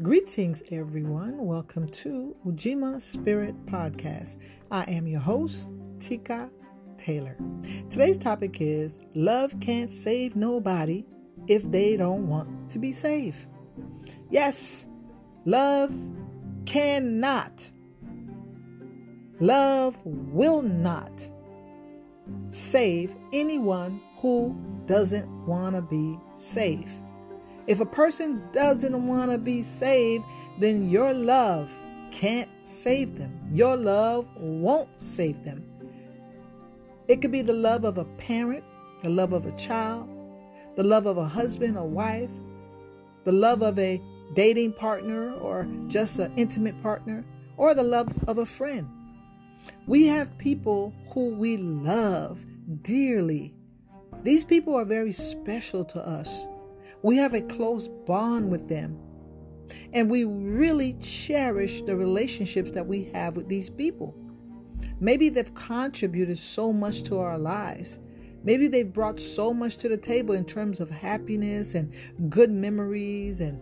Greetings, everyone. Welcome to Ujima Spirit Podcast. I am your host, Tika Taylor. Today's topic is Love Can't Save Nobody if They Don't Want to Be Saved. Yes, love cannot, love will not save anyone who doesn't want to be saved. If a person doesn't want to be saved, then your love can't save them. Your love won't save them. It could be the love of a parent, the love of a child, the love of a husband or wife, the love of a dating partner or just an intimate partner, or the love of a friend. We have people who we love dearly. These people are very special to us. We have a close bond with them. And we really cherish the relationships that we have with these people. Maybe they've contributed so much to our lives. Maybe they've brought so much to the table in terms of happiness and good memories, and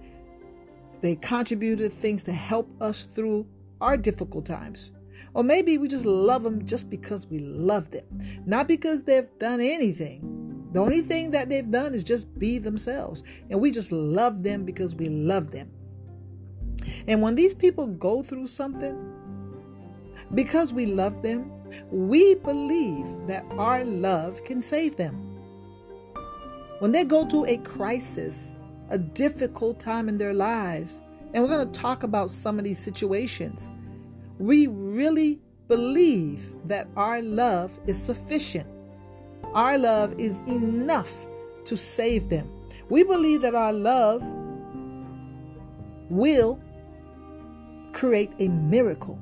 they contributed things to help us through our difficult times. Or maybe we just love them just because we love them, not because they've done anything. The only thing that they've done is just be themselves. And we just love them because we love them. And when these people go through something, because we love them, we believe that our love can save them. When they go through a crisis, a difficult time in their lives, and we're going to talk about some of these situations, we really believe that our love is sufficient our love is enough to save them. We believe that our love will create a miracle.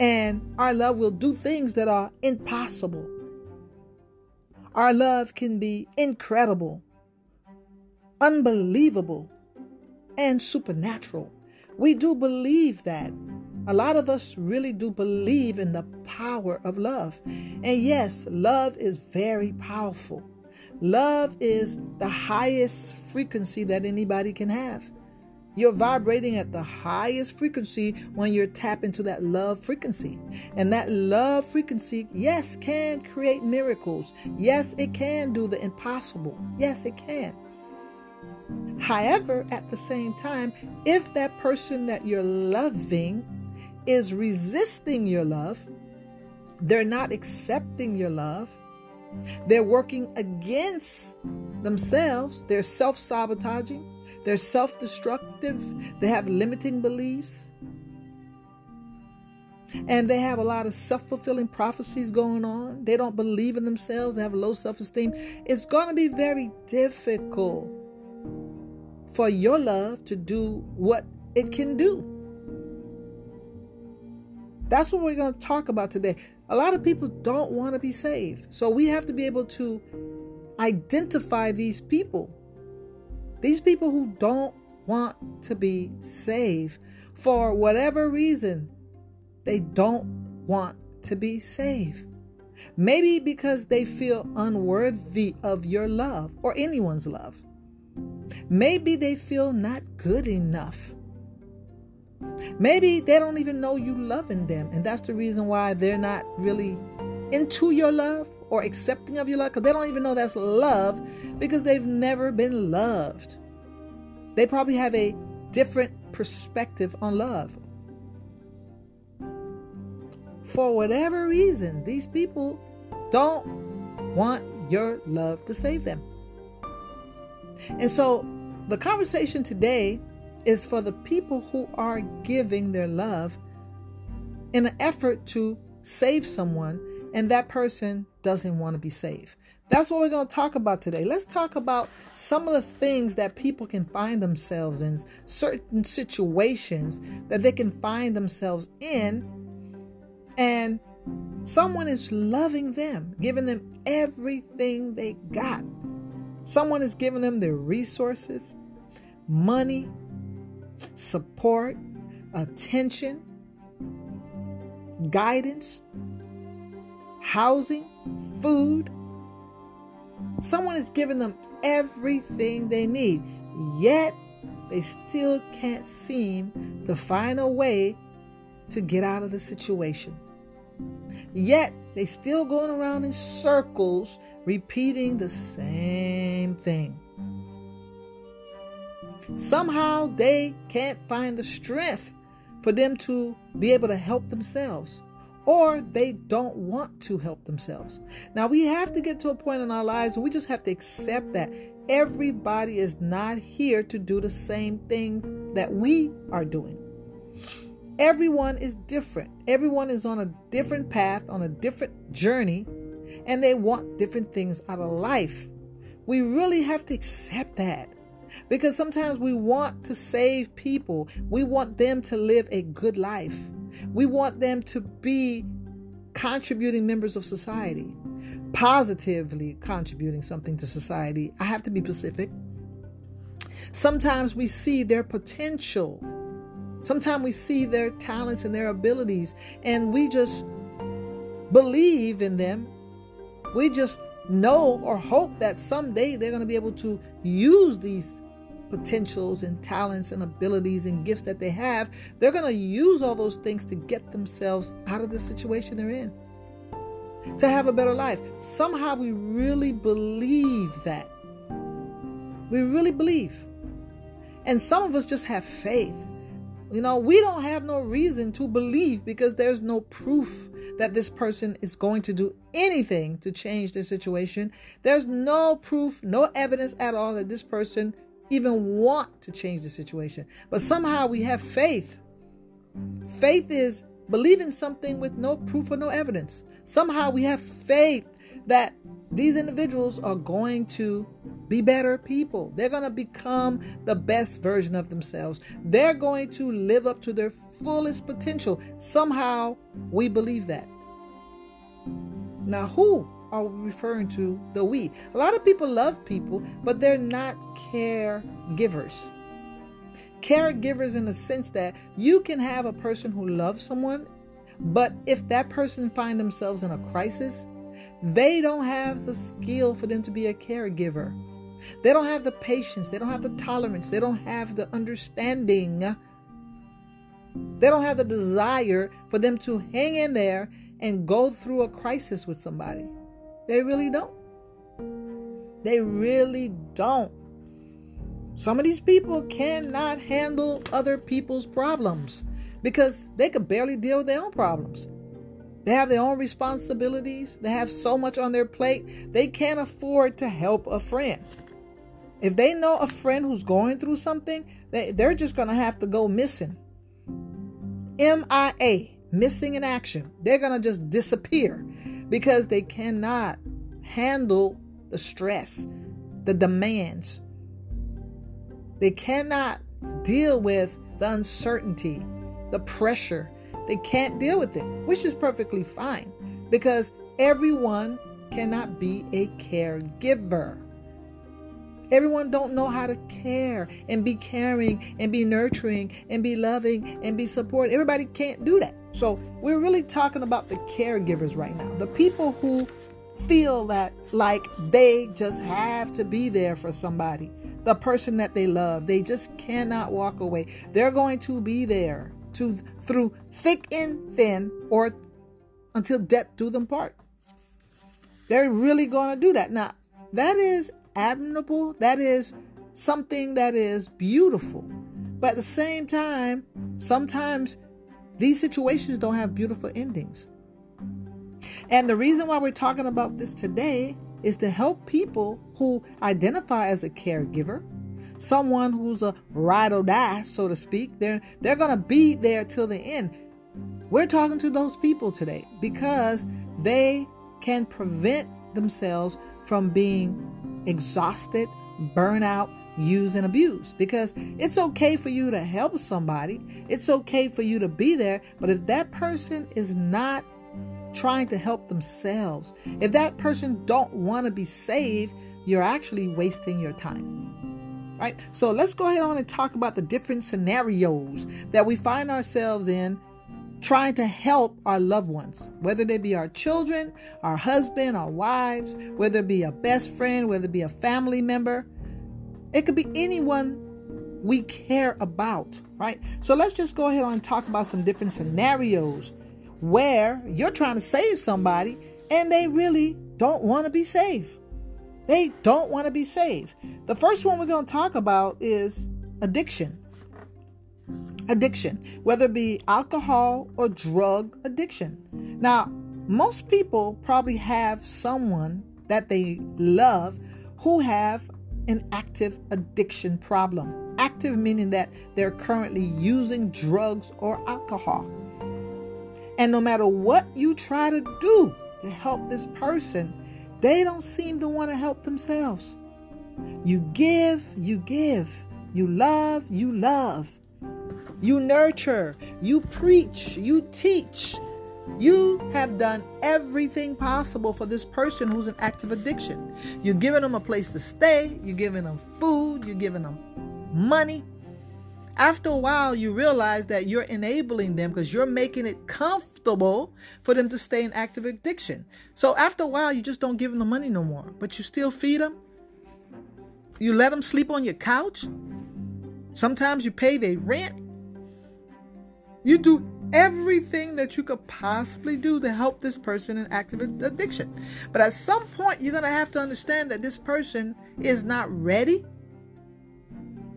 And our love will do things that are impossible. Our love can be incredible, unbelievable, and supernatural. We do believe that a lot of us really do believe in the power of love. And yes, love is very powerful. Love is the highest frequency that anybody can have. You're vibrating at the highest frequency when you're tapped into that love frequency. And that love frequency, yes, can create miracles. Yes, it can do the impossible. Yes, it can. However, at the same time, if that person that you're loving is resisting your love, they're not accepting your love, they're working against themselves, they're self sabotaging, they're self destructive, they have limiting beliefs. And they have a lot of self fulfilling prophecies going on. They don't believe in themselves, they have low self esteem. It's going to be very difficult for your love to do what it can do. That's what we're going to talk about today. A lot of people don't want to be saved. So we have to be able to identify these people. These people who don't want to be saved for whatever reason. They don't want to be saved. Maybe because they feel unworthy of your love or anyone's love. Maybe they feel not good enough. Maybe they don't even know you loving them, and that's the reason why they're not really into your love or accepting of your love because they don't even know that's love because they've never been loved. They probably have a different perspective on love. For whatever reason, these people don't want your love to save them. And so the conversation today is for the people who are giving their love in an effort to save someone, and that person doesn't want to be saved. That's what we're going to talk about today. Let's talk about some of the things that people can find themselves in, certain situations that they can find themselves in, and someone is loving them, giving them everything they got. Someone is giving them their resources, money, support, attention, guidance, housing, food. Someone is giving them everything they need. Yet they still can't seem to find a way to get out of the situation. Yet they still going around in circles repeating the same thing. Somehow they can't find the strength for them to be able to help themselves or they don't want to help themselves. Now, we have to get to a point in our lives where we just have to accept that everybody is not here to do the same things that we are doing. Everyone is different. Everyone is on a different path, on a different journey, and they want different things out of life. We really have to accept that because sometimes we want to save people, we want them to live a good life. We want them to be contributing members of society, positively contributing something to society. I have to be specific. Sometimes we see their potential. Sometimes we see their talents and their abilities, and we just believe in them. We just know or hope that someday they're going to be able to use these potentials and talents and abilities and gifts that they have, they're going to use all those things to get themselves out of the situation they're in, to have a better life. Somehow we really believe that. We really believe. And some of us just have faith. You know, we don't have no reason to believe because there's no proof that this person is going to do anything to change the situation. There's no proof, no evidence at all that this person even want to change the situation. But somehow we have faith. Faith is believing something with no proof or no evidence. Somehow we have faith that these individuals are going to be better people. They're going to become the best version of themselves. They're going to live up to their fullest potential. Somehow we believe that. Now, who are referring to the we. A lot of people love people, but they're not caregivers. Caregivers, in the sense that you can have a person who loves someone, but if that person find themselves in a crisis, they don't have the skill for them to be a caregiver. They don't have the patience, they don't have the tolerance, they don't have the understanding. They don't have the desire for them to hang in there and go through a crisis with somebody. They really don't. They really don't. Some of these people cannot handle other people's problems because they could barely deal with their own problems. They have their own responsibilities. They have so much on their plate. They can't afford to help a friend. If they know a friend who's going through something, they, they're just going to have to go missing. MIA, missing in action. They're going to just disappear because they cannot handle the stress, the demands. They cannot deal with the uncertainty, the pressure. They can't deal with it, which is perfectly fine because everyone cannot be a caregiver. Everyone don't know how to care and be caring and be nurturing and be loving and be supportive. Everybody can't do that. So we're really talking about the caregivers right now. The people who feel that like they just have to be there for somebody. The person that they love. They just cannot walk away. They're going to be there to through thick and thin or until death do them part. They're really going to do that. Now, that is admirable. That is something that is beautiful. But at the same time, sometimes these situations don't have beautiful endings. And the reason why we're talking about this today is to help people who identify as a caregiver, someone who's a ride or die, so to speak. They're they're gonna be there till the end. We're talking to those people today because they can prevent themselves from being exhausted, burnout, use and abuse because it's okay for you to help somebody. It's okay for you to be there. But if that person is not trying to help themselves if that person don't want to be saved you're actually wasting your time. Right? So let's go ahead on and talk about the different scenarios that we find ourselves in trying to help our loved ones, whether they be our children, our husband, our wives, whether it be a best friend, whether it be a family member. It could be anyone we care about, right? So let's just go ahead and talk about some different scenarios where you're trying to save somebody and they really don't want to be saved. They don't want to be saved. The first one we're going to talk about is addiction. Addiction, whether it be alcohol or drug addiction. Now, most people probably have someone that they love who have an active addiction problem. Active meaning that they're currently using drugs or alcohol. And no matter what you try to do to help this person, they don't seem to want to help themselves. You give, you give. You love, you love. You nurture, you preach, you teach. You have done everything possible for this person who's in active addiction. You're giving them a place to stay, you're giving them food, you're giving them money. After a while, you realize that you're enabling them because you're making it comfortable for them to stay in active addiction. So after a while, you just don't give them the money no more, but you still feed them. You let them sleep on your couch. Sometimes you pay their rent. You do everything that you could possibly do to help this person in active addiction. But at some point, you're going to have to understand that this person is not ready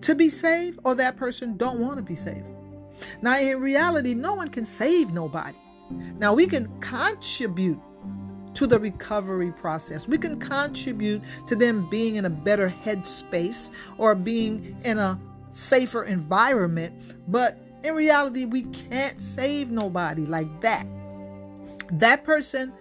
to be saved or that person don't want to be saved. Now in reality, no one can save nobody. Now we can contribute to the recovery process. We can contribute to them being in a better headspace or being in a safer environment, but in reality, we can't save nobody like that. That person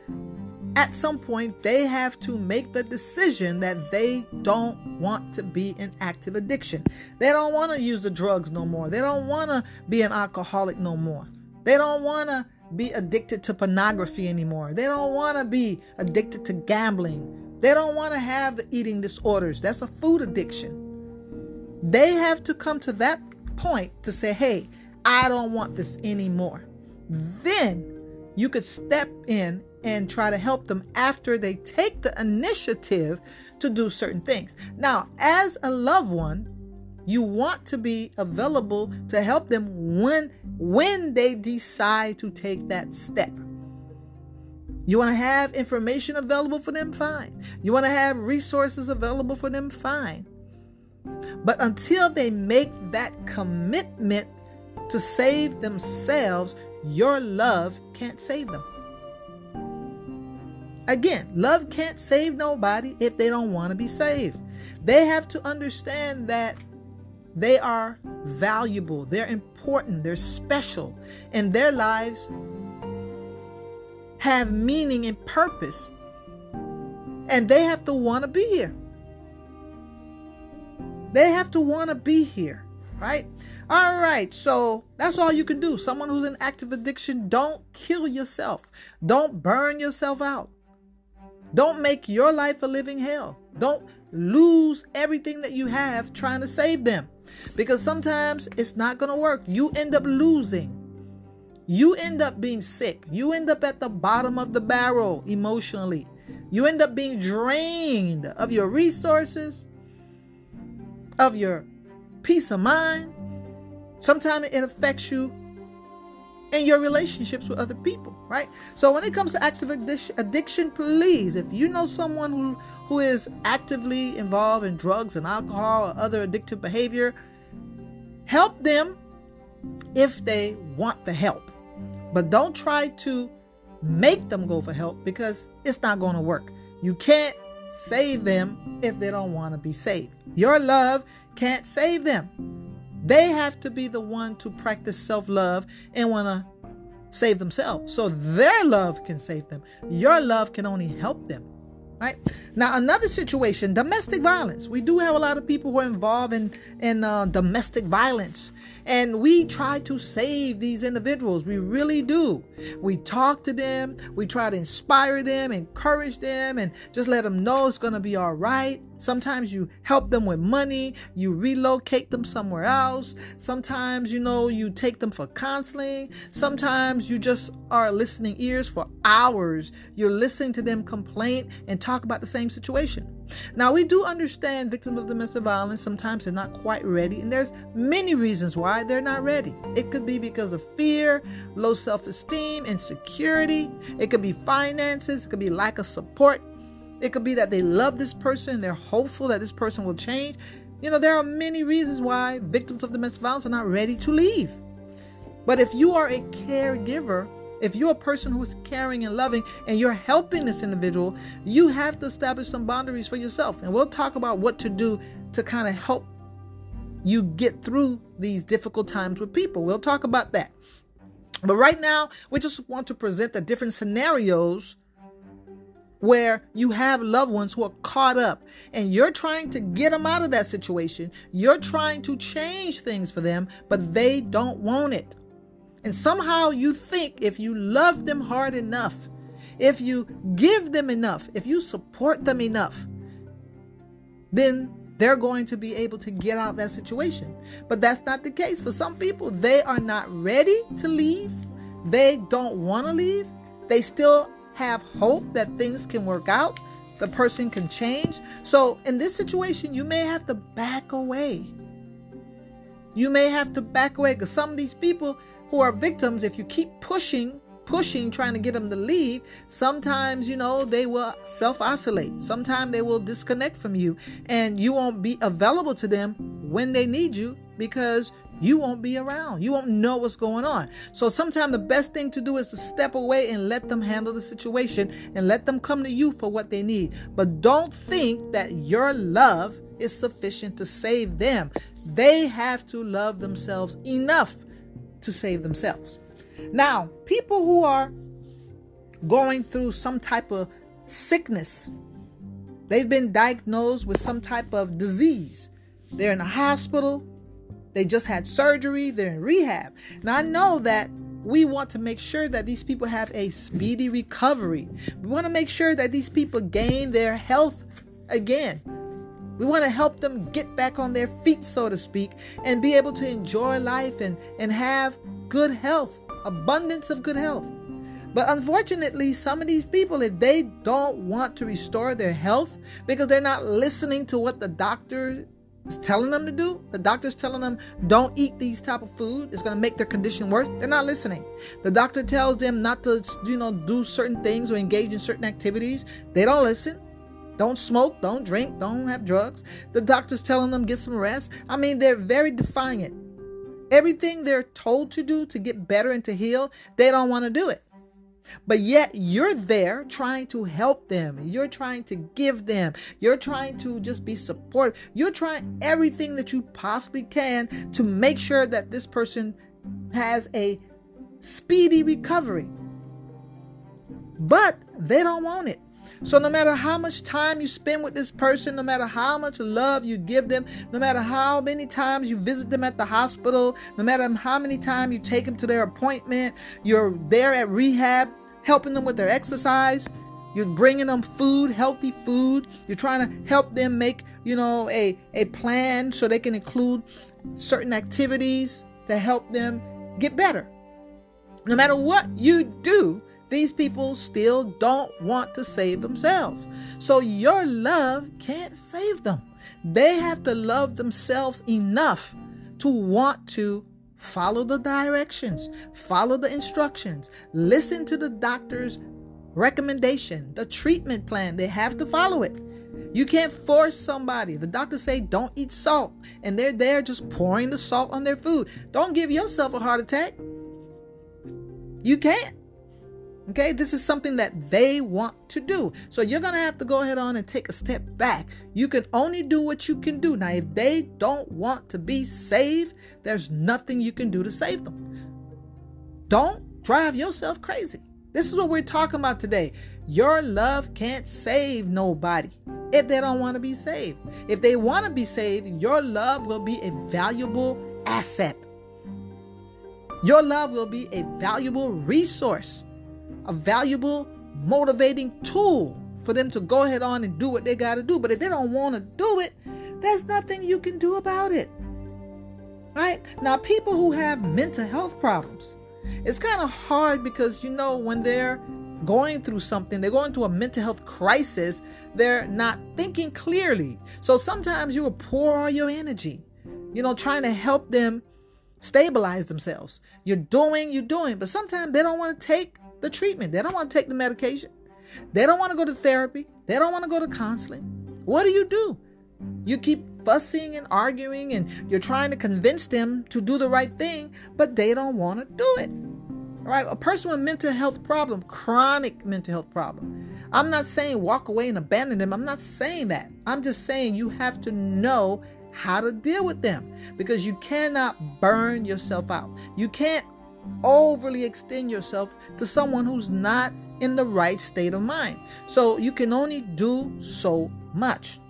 at some point they have to make the decision that they don't want to be in active addiction. They don't want to use the drugs no more. They don't want to be an alcoholic no more. They don't want to be addicted to pornography anymore. They don't want to be addicted to gambling. They don't want to have the eating disorders. That's a food addiction. They have to come to that point to say, hey, I don't want this anymore. Then you could step in and try to help them after they take the initiative to do certain things. Now, as a loved one, you want to be available to help them when when they decide to take that step. You want to have information available for them? Fine. You want to have resources available for them? Fine. But until they make that commitment to save themselves, your love can't save them. Again, love can't save nobody if they don't want to be saved. They have to understand that they are valuable, they're important, they're special, and their lives have meaning and purpose. And they have to want to be here. They have to want to be here, right? All right, so that's all you can do. Someone who's in active addiction, don't kill yourself. Don't burn yourself out. Don't make your life a living hell. Don't lose everything that you have trying to save them because sometimes it's not going to work. You end up losing. You end up being sick. You end up at the bottom of the barrel emotionally. You end up being drained of your resources, of your peace of mind. Sometimes it affects you in your relationships with other people, right? So when it comes to active addiction, please, if you know someone who who is actively involved in drugs and alcohol or other addictive behavior, help them if they want the help. But don't try to make them go for help because it's not going to work. You can't save them if they don't want to be saved. Your love can't save them. They have to be the one to practice self love and want to save themselves. So their love can save them. Your love can only help them. Right now, another situation: domestic violence. We do have a lot of people who are involved in in uh, domestic violence, and we try to save these individuals. We really do. We talk to them, we try to inspire them, encourage them, and just let them know it's going to be all right. Sometimes you help them with money, you relocate them somewhere else. Sometimes, you know, you take them for counseling. Sometimes you just are listening ears for hours. You're listening to them complain and talk about the same situation. Now, we do understand victims of domestic violence sometimes they're not quite ready, and there's many reasons why they're not ready. It could be because of fear, low self esteem, insecurity. It could be finances, it could be lack of support. It could be that they love this person, they're hopeful that this person will change. You know, there are many reasons why victims of domestic violence are not ready to leave. But if you are a caregiver, if you're a person who is caring and loving and you're helping this individual, you have to establish some boundaries for yourself. And we'll talk about what to do to kind of help you get through these difficult times with people. We'll talk about that. But right now, we just want to present the different scenarios where you have loved ones who are caught up and you're trying to get them out of that situation. You're trying to change things for them, but they don't want it. And somehow you think if you love them hard enough, if you give them enough, if you support them enough, then they're going to be able to get out of that situation. But that's not the case. For some people, they are not ready to leave. They don't want to leave. They still have hope that things can work out. The person can change. So, in this situation, you may have to back away. You may have to back away because some of these people, who are victims, if you keep pushing, pushing, trying to get them to leave, sometimes, you know, they will self isolate. Sometimes they will disconnect from you and you won't be available to them when they need you because you won't be around. You won't know what's going on. So sometimes the best thing to do is to step away and let them handle the situation and let them come to you for what they need. But don't think that your love is sufficient to save them. They have to love themselves enough to save themselves. Now, people who are going through some type of sickness, they've been diagnosed with some type of disease. They're in a hospital, they just had surgery, they're in rehab. Now, I know that we want to make sure that these people have a speedy recovery. We want to make sure that these people gain their health again. We want to help them get back on their feet, so to speak, and be able to enjoy life and, and have good health, abundance of good health. But unfortunately, some of these people, if they don't want to restore their health because they're not listening to what the doctor is telling them to do, the doctor's telling them don't eat these type of food, it's going to make their condition worse. They're not listening. The doctor tells them not to, you know, do certain things or engage in certain activities. They don't listen. Don't smoke, don't drink, don't have drugs. The doctor's telling them get some rest. I mean, they're very defiant. Everything they're told to do to get better and to heal, they don't want to do it. But yet you're there trying to help them. You're trying to give them. You're trying to just be support. You're trying everything that you possibly can to make sure that this person has a speedy recovery. But they don't want it. So, no matter how much time you spend with this person, no matter how much love you give them, no matter how many times you visit them at the hospital, no matter how many times you take them to their appointment, you're there at rehab, helping them with their exercise, you're bringing them food, healthy food, you're trying to help them make, you know, a, a plan so they can include certain activities to help them get better. No matter what you do, these people still don't want to save themselves. So your love can't save them. They have to love themselves enough to want to follow the directions, follow the instructions, listen to the doctor's recommendation, the treatment plan. They have to follow it. You can't force somebody. The doctor say don't eat salt and they're there just pouring the salt on their food. Don't give yourself a heart attack. You can't. Okay, this is something that they want to do. So you're going to have to go ahead on and take a step back. You can only do what you can do. Now, if they don't want to be saved, there's nothing you can do to save them. Don't drive yourself crazy. This is what we're talking about today. Your love can't save nobody if they don't want to be saved. If they want to be saved, your love will be a valuable asset. Your love will be a valuable resource a valuable, motivating tool for them to go ahead on and do what they got to do. But if they don't want to do it, there's nothing you can do about it. Right? Now, people who have mental health problems, it's kind of hard because, you know, when they're going through something, they're going through a mental health crisis, they're not thinking clearly. So sometimes you will pour all your energy, you know, trying to help them stabilize themselves. You're doing, you're doing, but sometimes they don't want to take the treatment, they don't want to take the medication, they don't want to go to therapy, they don't want to go to counseling. What do you do? You keep fussing and arguing, and you're trying to convince them to do the right thing, but they don't want to do it. All right, a person with mental health problem, chronic mental health problem. I'm not saying walk away and abandon them. I'm not saying that. I'm just saying you have to know how to deal with them because you cannot burn yourself out. You can't overly extend yourself to someone who's not in the right state of mind. So you can only do so much.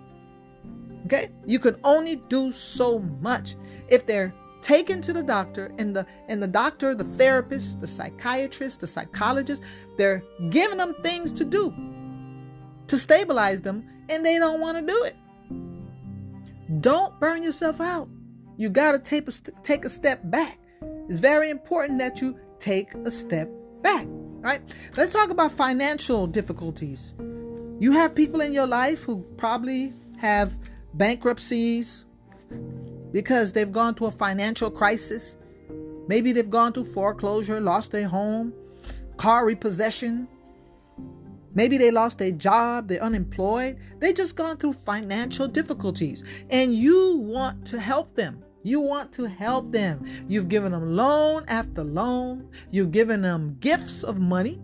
Okay? You can only do so much. If they're taken to the doctor and the and the doctor the therapist the psychiatrist the psychologist they're giving them things to do to stabilize them and they don't want to do it don't burn yourself out you got to take a, take a step back it's very important that you take a step back right let's talk about financial difficulties you have people in your life who probably have bankruptcies because they've gone through a financial crisis. Maybe they've gone through foreclosure, lost their home, car repossession. Maybe they lost their job, they're unemployed. They just gone through financial difficulties and you want to help them. You want to help them. You've given them loan after loan. You've given them gifts of money.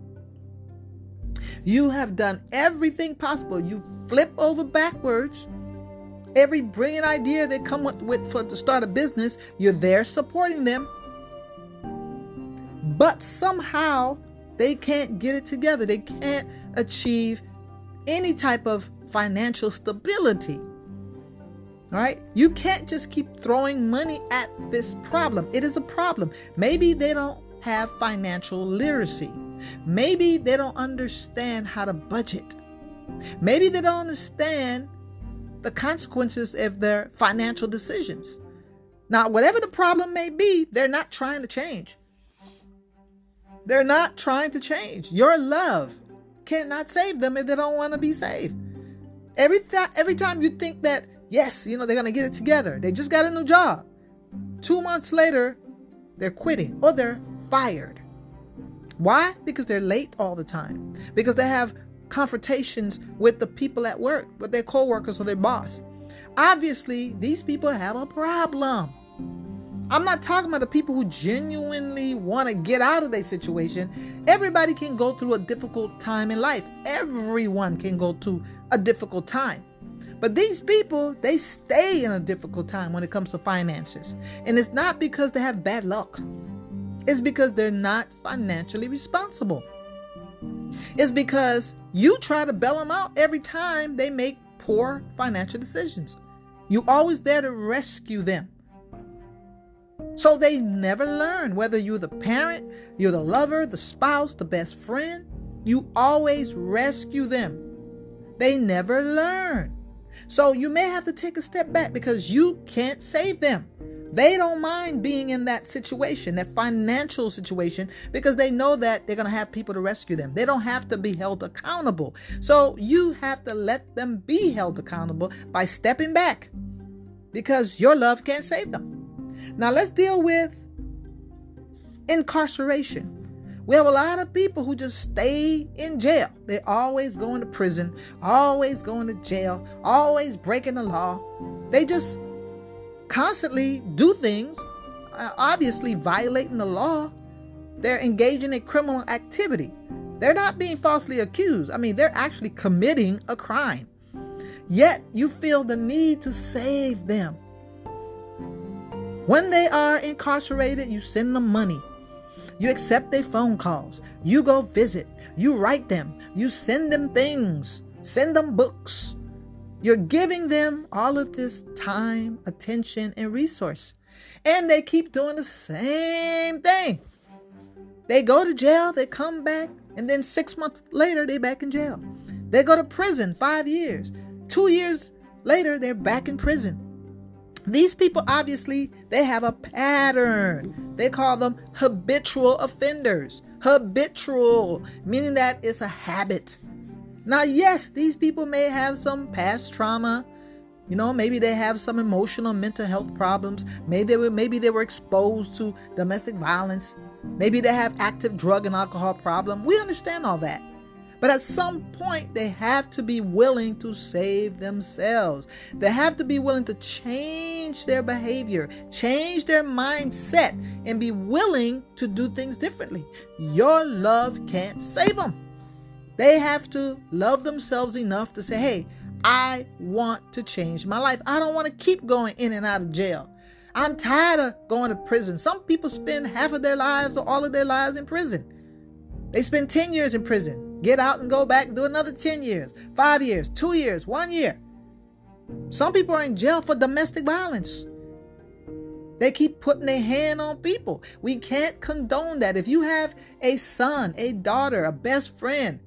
You have done everything possible. You flip over backwards Every brilliant idea they come up with for to start a business, you're there supporting them. But somehow they can't get it together. They can't achieve any type of financial stability. All right? You can't just keep throwing money at this problem. It is a problem. Maybe they don't have financial literacy. Maybe they don't understand how to budget. Maybe they don't understand the consequences of their financial decisions. Now, whatever the problem may be, they're not trying to change. They're not trying to change. Your love cannot save them if they don't want to be saved. Every th- every time you think that yes, you know they're going to get it together. They just got a new job. 2 months later, they're quitting or they're fired. Why? Because they're late all the time. Because they have confrontations with the people at work, with their coworkers or their boss. Obviously, these people have a problem. I'm not talking about the people who genuinely want to get out of their situation. Everybody can go through a difficult time in life. Everyone can go through a difficult time. But these people, they stay in a difficult time when it comes to finances. And it's not because they have bad luck, it's because they're not financially responsible. It's because you try to bail them out every time they make poor financial decisions. You're always there to rescue them. So they never learn whether you're the parent, you're the lover, the spouse, the best friend. You always rescue them. They never learn. So you may have to take a step back because you can't save them. They don't mind being in that situation, that financial situation, because they know that they're going to have people to rescue them. They don't have to be held accountable. So you have to let them be held accountable by stepping back because your love can't save them. Now let's deal with incarceration. We have a lot of people who just stay in jail. They're always going to prison, always going to jail, always breaking the law. They just constantly do things, uh, obviously violating the law. They're engaging in criminal activity. They're not being falsely accused. I mean, they're actually committing a crime. Yet you feel the need to save them. When they are incarcerated, you send them money. You accept their phone calls. You go visit. You write them. You send them things. Send them books. You're giving them all of this time, attention, and resource. And they keep doing the same thing. They go to jail, they come back, and then six months later, they're back in jail. They go to prison five years. Two years later, they're back in prison. These people obviously they have a pattern. They call them habitual offenders. habitual, meaning that it's a habit. Now, yes, these people may have some past trauma. You know, maybe they have some emotional mental health problems. Maybe they were maybe they were exposed to domestic violence. Maybe they have active drug and alcohol problem. We understand all that. But at some point, they have to be willing to save themselves. They have to be willing to change their behavior, change their mindset, and be willing to do things differently. Your love can't save them. They have to love themselves enough to say, hey, I want to change my life. I don't want to keep going in and out of jail. I'm tired of going to prison. Some people spend half of their lives or all of their lives in prison. They spend 10 years in prison. Get out and go back, and do another 10 years, five years, two years, one year. Some people are in jail for domestic violence. They keep putting their hand on people. We can't condone that. If you have a son, a daughter, a best friend,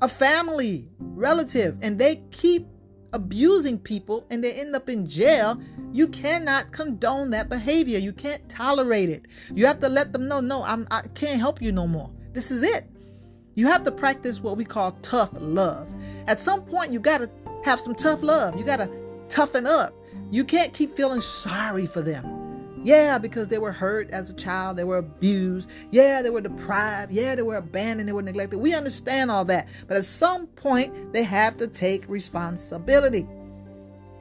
a family, relative, and they keep abusing people and they end up in jail, you cannot condone that behavior. You can't tolerate it. You have to let them know, no, I'm, I can't help you no more. This is it. You have to practice what we call tough love. At some point, you got to have some tough love. You got to toughen up. You can't keep feeling sorry for them. Yeah, because they were hurt as a child, they were abused. Yeah, they were deprived. Yeah, they were abandoned, they were neglected. We understand all that. But at some point, they have to take responsibility.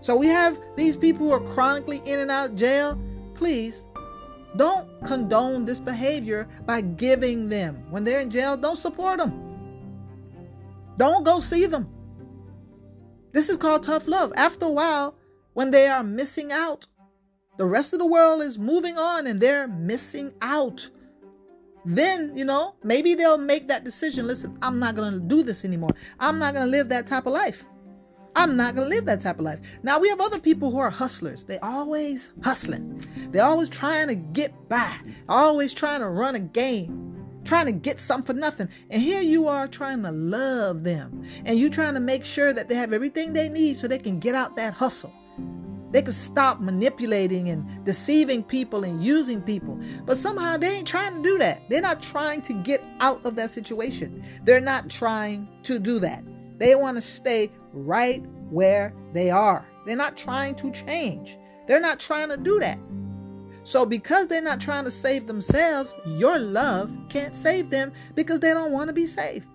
So we have these people who are chronically in and out of jail. Please don't condone this behavior by giving them. When they're in jail, don't support them. Don't go see them. This is called tough love. After a while, when they are missing out, the rest of the world is moving on and they're missing out. Then, you know, maybe they'll make that decision. Listen, I'm not going to do this anymore. I'm not going to live that type of life. I'm not going to live that type of life. Now, we have other people who are hustlers. They always hustling. They're always trying to get by, always trying to run a game, trying to get something for nothing. And here you are trying to love them. And you trying to make sure that they have everything they need so they can get out that hustle. They can stop manipulating and deceiving people and using people. But somehow they ain't trying to do that. They're not trying to get out of that situation. They're not trying to do that. They want to stay right where they are. They're not trying to change. They're not trying to do that. So, because they're not trying to save themselves, your love can't save them because they don't want to be saved.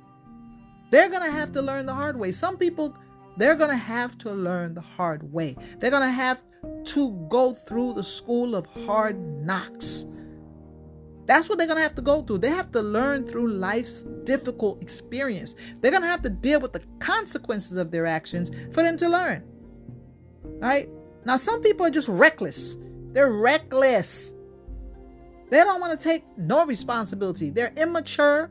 They're going to have to learn the hard way. Some people, they're going to have to learn the hard way. They're going to have to go through the school of hard knocks. That's what they're going to have to go through. They have to learn through life's difficult experience. They're going to have to deal with the consequences of their actions for them to learn. Right? Now, some people are just reckless. They're reckless. They don't want to take no responsibility. They're immature.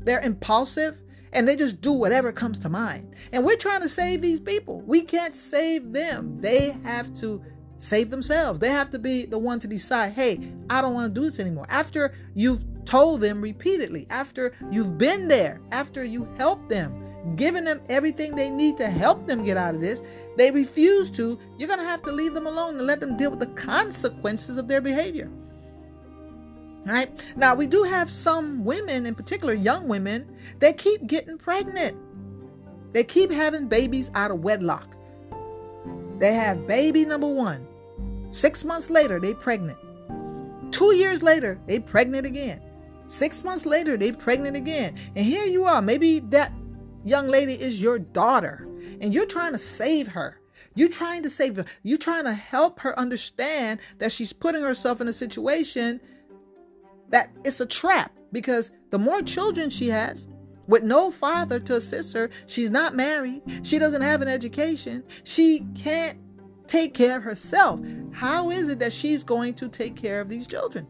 They're impulsive. And they just do whatever comes to mind. And we're trying to save these people. We can't save them. They have to save themselves. They have to be the one to decide, hey, I don't want to do this anymore. After you've told them repeatedly, after you've been there, after you help them, giving them everything they need to help them get out of this, they refuse to, you're going to have to leave them alone and let them deal with the consequences of their behavior. All right. Now, we do have some women, in particular young women, that keep getting pregnant. They keep having babies out of wedlock. They have baby number one. Six months later, they pregnant. Two years later, they pregnant again. Six months later, they pregnant again. And here you are. Maybe that young lady is your daughter, and you're trying to save her. You're trying to save her. You're trying to help her understand that she's putting herself in a situation that it's a trap because the more children she has, with no father to assist her. She's not married. She doesn't have an education. She can't take care of herself. How is it that she's going to take care of these children?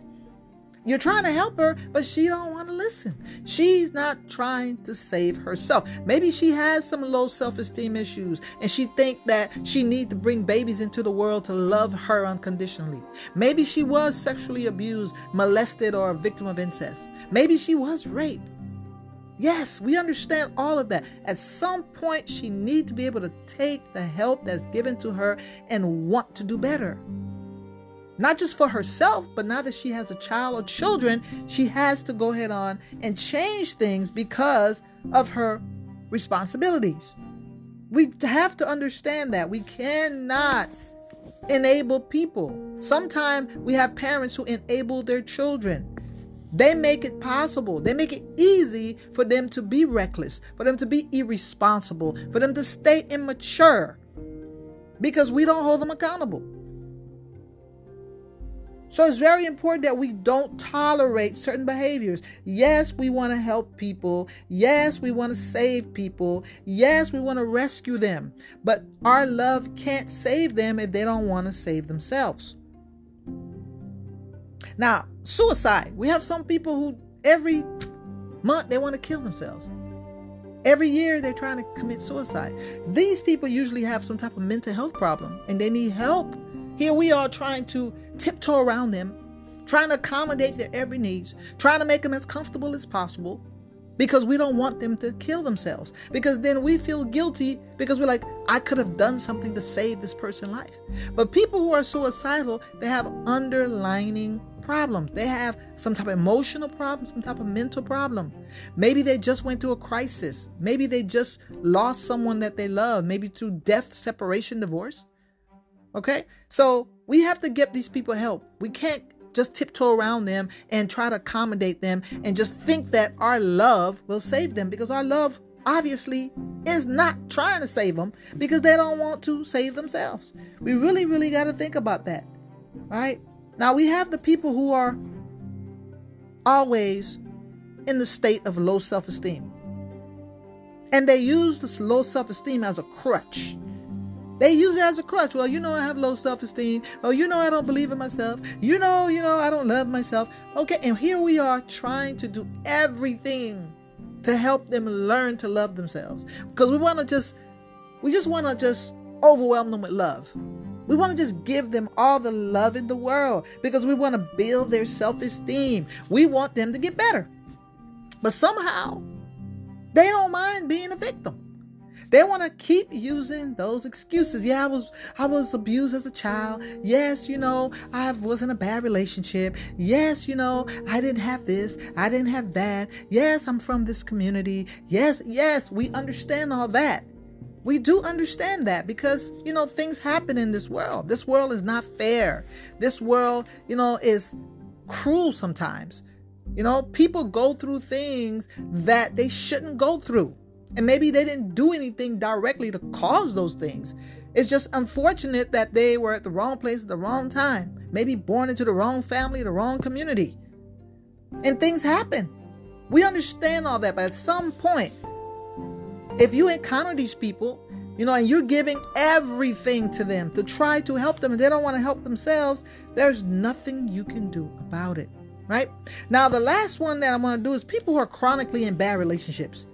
You're trying to help her, but she don't want to listen. She's not trying to save herself. Maybe she has some low self-esteem issues and she think that she need to bring babies into the world to love her unconditionally. Maybe she was sexually abused, molested or a victim of incest. Maybe she was raped. Yes, we understand all of that. At some point, she needs to be able to take the help that's given to her and want to do better. Not just for herself, but now that she has a child or children, she has to go ahead on and change things because of her responsibilities. We have to understand that we cannot enable people. Sometimes we have parents who enable their children. They make it possible. They make it easy for them to be reckless, for them to be irresponsible, for them to stay immature because we don't hold them accountable. So it's very important that we don't tolerate certain behaviors. Yes, we want to help people. Yes, we want to save people. Yes, we want to rescue them. But our love can't save them if they don't want to save themselves. Now, suicide. We have some people who every month they want to kill themselves. Every year they're trying to commit suicide. These people usually have some type of mental health problem and they need help. Here we are trying to tiptoe around them, trying to accommodate their every needs, trying to make them as comfortable as possible because we don't want them to kill themselves. Because then we feel guilty because we're like, I could have done something to save this person's life. But people who are suicidal, they have underlining problems. They have some type of emotional problem, some type of mental problem. Maybe they just went through a crisis. Maybe they just lost someone that they love, maybe through death, separation, divorce. Okay? So we have to get these people help. We can't just tiptoe around them and try to accommodate them and just think that our love will save them because our love obviously is not trying to save them because they don't want to save themselves. We really, really got to think about that. Right? Now we have the people who are always in the state of low self esteem. And they use this low self esteem as a crutch. They use it as a crutch. Well, you know, I have low self esteem. Oh, you know, I don't believe in myself. You know, you know, I don't love myself. Okay, and here we are trying to do everything to help them learn to love themselves because we want to just, we just want to just overwhelm them with love. We want to just give them all the love in the world because we want to build their self esteem. We want them to get better. But somehow, they don't mind being a victim. They want to keep using those excuses. Yeah, I was I was abused as a child. Yes, you know, I was in a bad relationship. Yes, you know, I didn't have this. I didn't have that. Yes, I'm from this community. Yes, yes, we understand all that. We do understand that because, you know, things happen in this world. This world is not fair. This world, you know, is cruel sometimes. You know, people go through things that they shouldn't go through. And maybe they didn't do anything directly to cause those things. It's just unfortunate that they were at the wrong place at the wrong time. Maybe born into the wrong family, the wrong community. And things happen. We understand all that, but at some point, if you encounter these people, you know, and you're giving everything to them to try to help them, and they don't want to help themselves, there's nothing you can do about it, right? Now, the last one that I want to do is people who are chronically in bad relationships.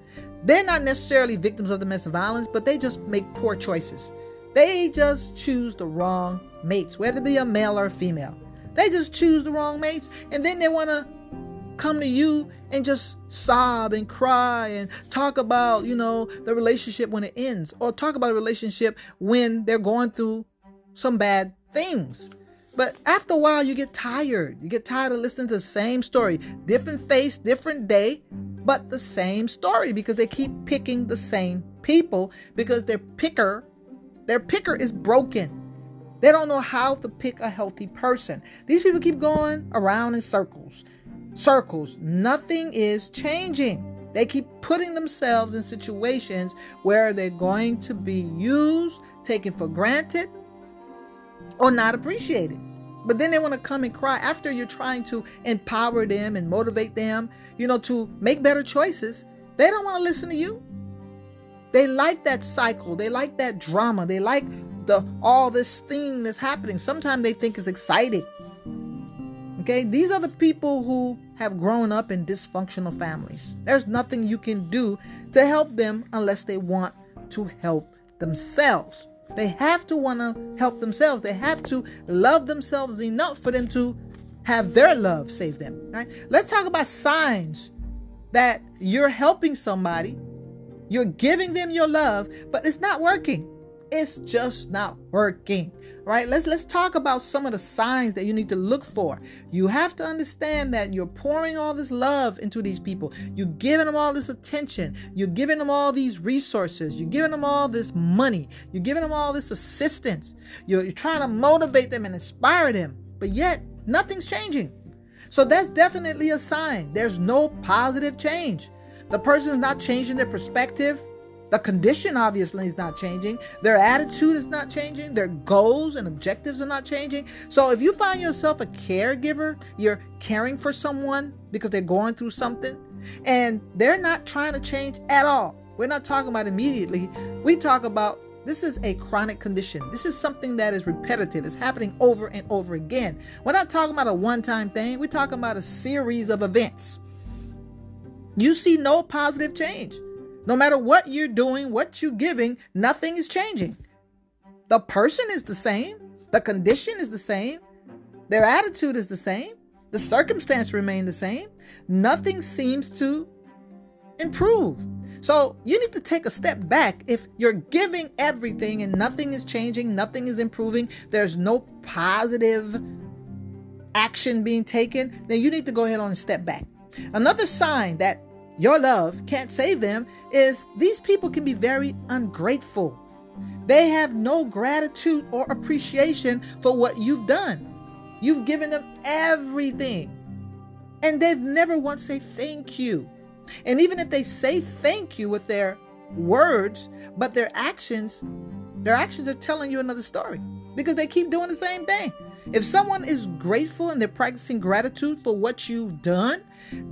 They're not necessarily victims of domestic violence, but they just make poor choices. They just choose the wrong mates, whether it be a male or a female. They just choose the wrong mates, and then they want to come to you and just sob and cry and talk about, you know, the relationship when it ends or talk about a relationship when they're going through some bad things. But after a while, you get tired. You get tired of listening to the same story. Different face, different day, but the same story because they keep picking the same people because their picker, their picker is broken. They don't know how to pick a healthy person. These people keep going around in circles circles. Nothing is changing. They keep putting themselves in situations where they're going to be used, taken for granted, or not appreciated. But then they want to come and cry after you're trying to empower them and motivate them, you know, to make better choices. They don't want to listen to you. They like that cycle. They like that drama. They like the all this thing that's happening. Sometimes they think it's exciting. Okay, these are the people who have grown up in dysfunctional families. There's nothing you can do to help them unless they want to help themselves. They have to want to help themselves. They have to love themselves enough for them to have their love save them. Right? Let's talk about signs that you're helping somebody, you're giving them your love, but it's not working it's just not working. Right? Let's let's talk about some of the signs that you need to look for. You have to understand that you're pouring all this love into these people. You're giving them all this attention. You're giving them all these resources. You're giving them all this money. You're giving them all this assistance. You're, you're trying to motivate them and inspire them. But yet, nothing's changing. So that's definitely a sign. There's no positive change. The person's not changing their perspective. The condition obviously is not changing. Their attitude is not changing. Their goals and objectives are not changing. So if you find yourself a caregiver, you're caring for someone because they're going through something and they're not trying to change at all. We're not talking about immediately. We talk about this is a chronic condition. This is something that is repetitive. It's happening over and over again. We're not talking about a one time thing, we're talking about a series of events. You see no positive change. No matter what you're doing, what you're giving, nothing is changing. The person is the same, the condition is the same, their attitude is the same, the circumstance remain the same. Nothing seems to improve. So you need to take a step back. If you're giving everything and nothing is changing, nothing is improving, there's no positive action being taken, then you need to go ahead and step back. Another sign that your love can't save them is these people can be very ungrateful. They have no gratitude or appreciation for what you've done. You've given them everything. And they've never once say thank you. And even if they say thank you with their words, but their actions, their actions are telling you another story because they keep doing the same thing. If someone is grateful and they're practicing gratitude for what you've done,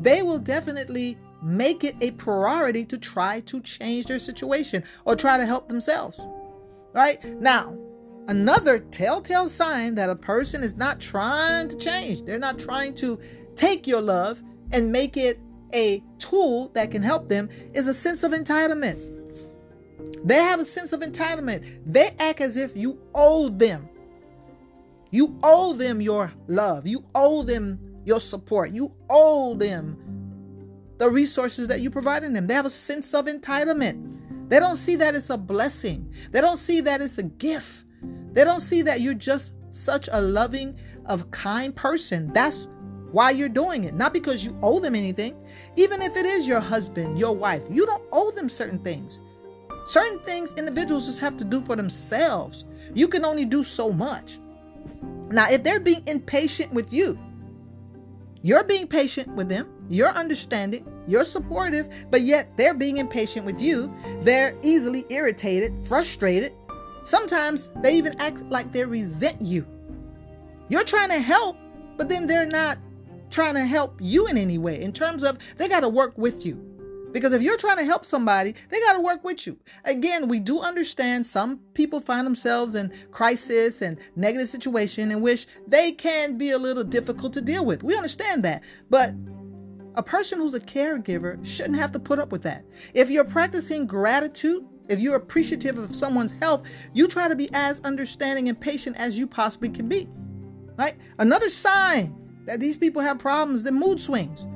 they will definitely make it a priority to try to change their situation or try to help themselves. Right? Now, another telltale sign that a person is not trying to change, they're not trying to take your love and make it a tool that can help them, is a sense of entitlement. They have a sense of entitlement. They act as if you owe them. You owe them your love. You owe them your support. You owe them the resources that you're providing them. They have a sense of entitlement. They don't see that it's a blessing. They don't see that it's a gift. They don't see that you're just such a loving, of kind person. That's why you're doing it. Not because you owe them anything. Even if it is your husband, your wife, you don't owe them certain things. Certain things individuals just have to do for themselves. You can only do so much. Now, if they're being impatient with you, you're being patient with them, you're understanding, you're supportive, but yet they're being impatient with you. They're easily irritated, frustrated. Sometimes they even act like they resent you. You're trying to help, but then they're not trying to help you in any way in terms of they got to work with you. Because if you're trying to help somebody, they got to work with you. Again, we do understand some people find themselves in crisis and negative situation in which they can be a little difficult to deal with. We understand that. But a person who's a caregiver shouldn't have to put up with that. If you're practicing gratitude, if you're appreciative of someone's help, you try to be as understanding and patient as you possibly can be. Right? Another sign that these people have problems, the mood swings.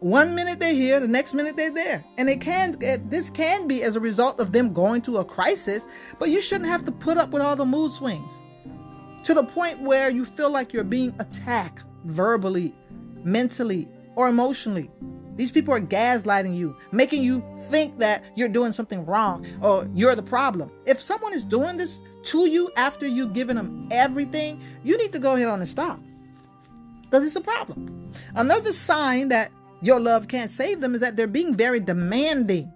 One minute they're here, the next minute they're there. And it can this can be as a result of them going through a crisis, but you shouldn't have to put up with all the mood swings. To the point where you feel like you're being attacked verbally, mentally, or emotionally. These people are gaslighting you, making you think that you're doing something wrong or you're the problem. If someone is doing this to you after you've given them everything, you need to go ahead on and stop. Because it's a problem. Another sign that your love can't save them is that they're being very demanding.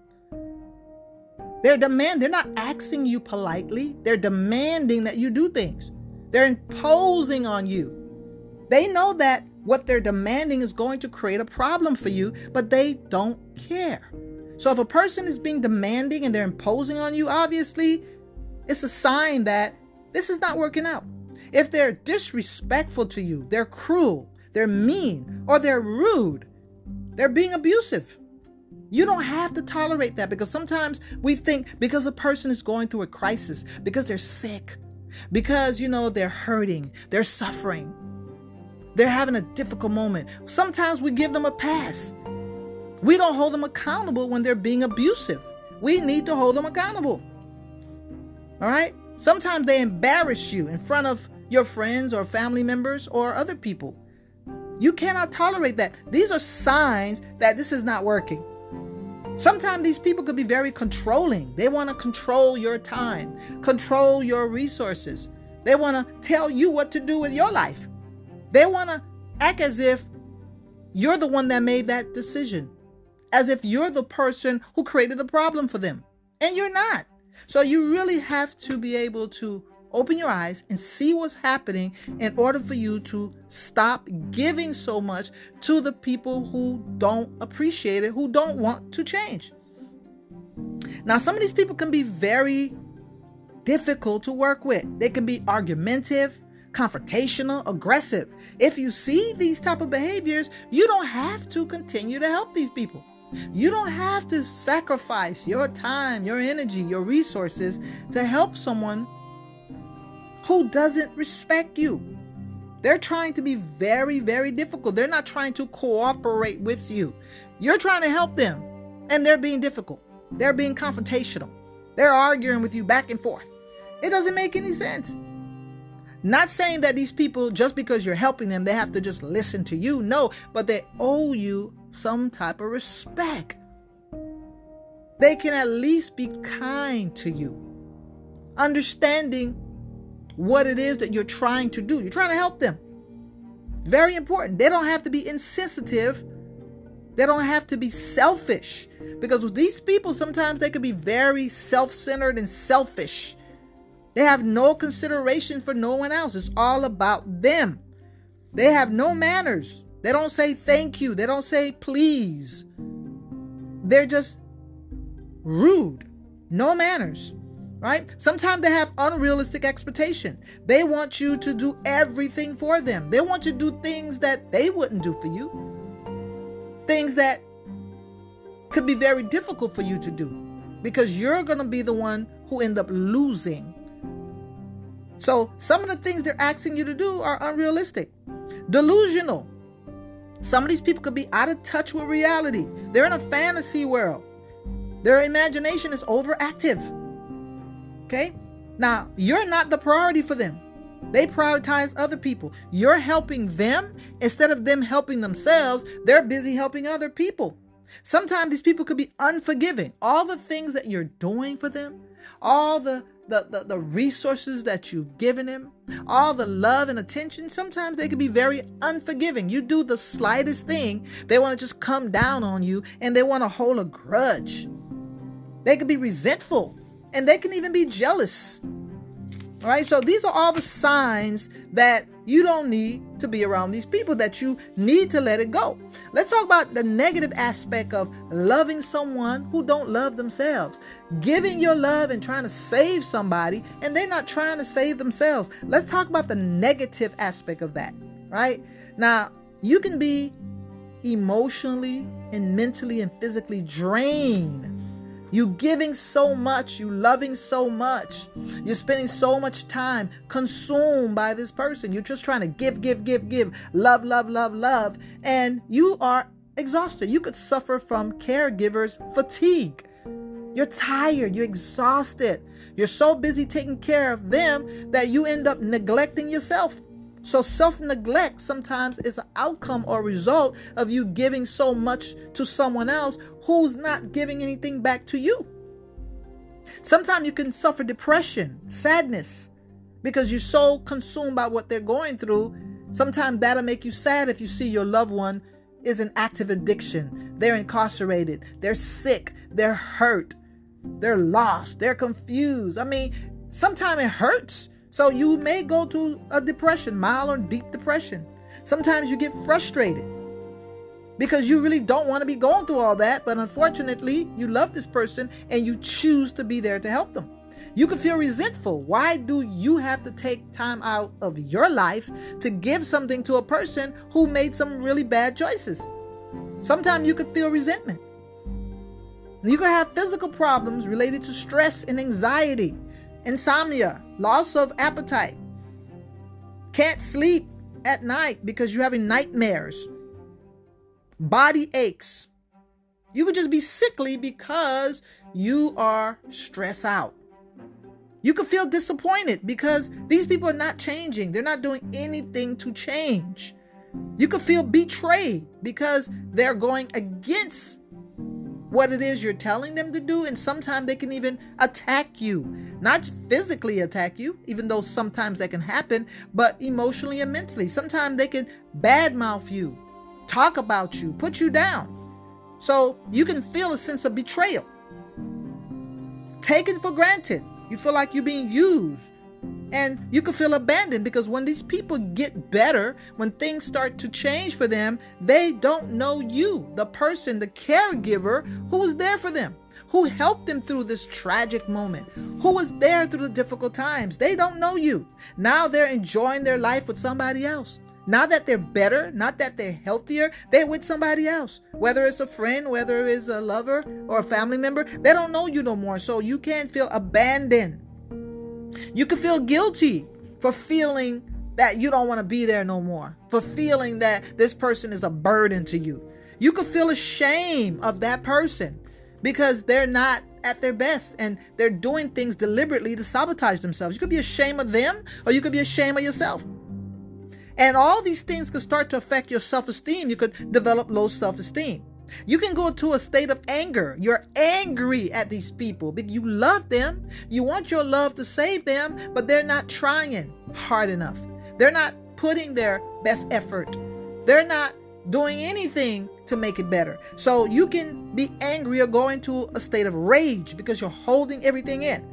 They're demand they're not asking you politely. They're demanding that you do things. They're imposing on you. They know that what they're demanding is going to create a problem for you, but they don't care. So if a person is being demanding and they're imposing on you, obviously it's a sign that this is not working out. If they're disrespectful to you, they're cruel, they're mean, or they're rude, they're being abusive. You don't have to tolerate that because sometimes we think because a person is going through a crisis, because they're sick, because, you know, they're hurting, they're suffering, they're having a difficult moment. Sometimes we give them a pass. We don't hold them accountable when they're being abusive. We need to hold them accountable. All right? Sometimes they embarrass you in front of your friends or family members or other people. You cannot tolerate that. These are signs that this is not working. Sometimes these people could be very controlling. They want to control your time, control your resources. They want to tell you what to do with your life. They want to act as if you're the one that made that decision, as if you're the person who created the problem for them. And you're not. So you really have to be able to open your eyes and see what's happening in order for you to stop giving so much to the people who don't appreciate it, who don't want to change. Now, some of these people can be very difficult to work with. They can be argumentative, confrontational, aggressive. If you see these type of behaviors, you don't have to continue to help these people. You don't have to sacrifice your time, your energy, your resources to help someone who doesn't respect you. They're trying to be very, very difficult. They're not trying to cooperate with you. You're trying to help them, and they're being difficult. They're being confrontational. They're arguing with you back and forth. It doesn't make any sense. Not saying that these people, just because you're helping them, they have to just listen to you. No, but they owe you some type of respect. They can at least be kind to you, understanding what it is that you're trying to do. You're trying to help them. Very important. They don't have to be insensitive. They don't have to be selfish. Because with these people, sometimes they can be very self centered and selfish. They have no consideration for no one else. It's all about them. They have no manners. They don't say thank you. They don't say please. They're just rude. No manners right? Sometimes they have unrealistic expectation. They want you to do everything for them. They want you to do things that they wouldn't do for you. Things that could be very difficult for you to do because you're going to be the one who end up losing. So, some of the things they're asking you to do are unrealistic. Delusional. Some of these people could be out of touch with reality. They're in a fantasy world. Their imagination is overactive. Okay? Now, you're not the priority for them. They prioritize other people. You're helping them instead of them helping themselves. They're busy helping other people. Sometimes these people could be unforgiving. All the things that you're doing for them, all the the, the, the resources that you've given them, all the love and attention, sometimes they can be very unforgiving. You do the slightest thing, they want to just come down on you and they want to hold a grudge. They could be resentful and they can even be jealous. All right, so these are all the signs that you don't need to be around these people, that you need to let it go. Let's talk about the negative aspect of loving someone who don't love themselves. Giving your love and trying to save somebody, and they're not trying to save themselves. Let's talk about the negative aspect of that, right? Now, you can be emotionally and mentally and physically drained you giving so much, you loving so much, you're spending so much time consumed by this person. You're just trying to give, give, give, give, love, love, love, love, and you are exhausted. You could suffer from caregivers fatigue. You're tired, you're exhausted. You're so busy taking care of them that you end up neglecting yourself. So, self neglect sometimes is an outcome or result of you giving so much to someone else who's not giving anything back to you. Sometimes you can suffer depression, sadness, because you're so consumed by what they're going through. Sometimes that'll make you sad if you see your loved one is in active addiction. They're incarcerated, they're sick, they're hurt, they're lost, they're confused. I mean, sometimes it hurts so you may go to a depression, mild or deep depression. Sometimes you get frustrated because you really don't want to be going through all that, but unfortunately, you love this person and you choose to be there to help them. You can feel resentful. Why do you have to take time out of your life to give something to a person who made some really bad choices? Sometimes you could feel resentment. You can have physical problems related to stress and anxiety insomnia, loss of appetite, can't sleep at night because you're having nightmares, body aches. You could just be sickly because you are stressed out. You could feel disappointed because these people are not changing. They're not doing anything to change. You could feel betrayed because they're going against what it is you're telling them to do, and sometimes they can even attack you. Not physically attack you, even though sometimes that can happen, but emotionally and mentally. Sometimes they can badmouth you, talk about you, put you down. So you can feel a sense of betrayal, taken for granted. You feel like you're being used. And you can feel abandoned because when these people get better, when things start to change for them, they don't know you, the person, the caregiver who was there for them, who helped them through this tragic moment, who was there through the difficult times. They don't know you. Now they're enjoying their life with somebody else. Now that they're better, not that they're healthier, they're with somebody else. Whether it's a friend, whether it's a lover or a family member, they don't know you no more. So you can't feel abandoned. You can feel guilty for feeling that you don't want to be there no more, for feeling that this person is a burden to you. You could feel ashamed of that person because they're not at their best and they're doing things deliberately to sabotage themselves. You could be ashamed of them or you could be ashamed of yourself. And all these things could start to affect your self esteem. You could develop low self esteem. You can go to a state of anger. You're angry at these people. You love them. You want your love to save them, but they're not trying hard enough. They're not putting their best effort. They're not doing anything to make it better. So you can be angry or go into a state of rage because you're holding everything in.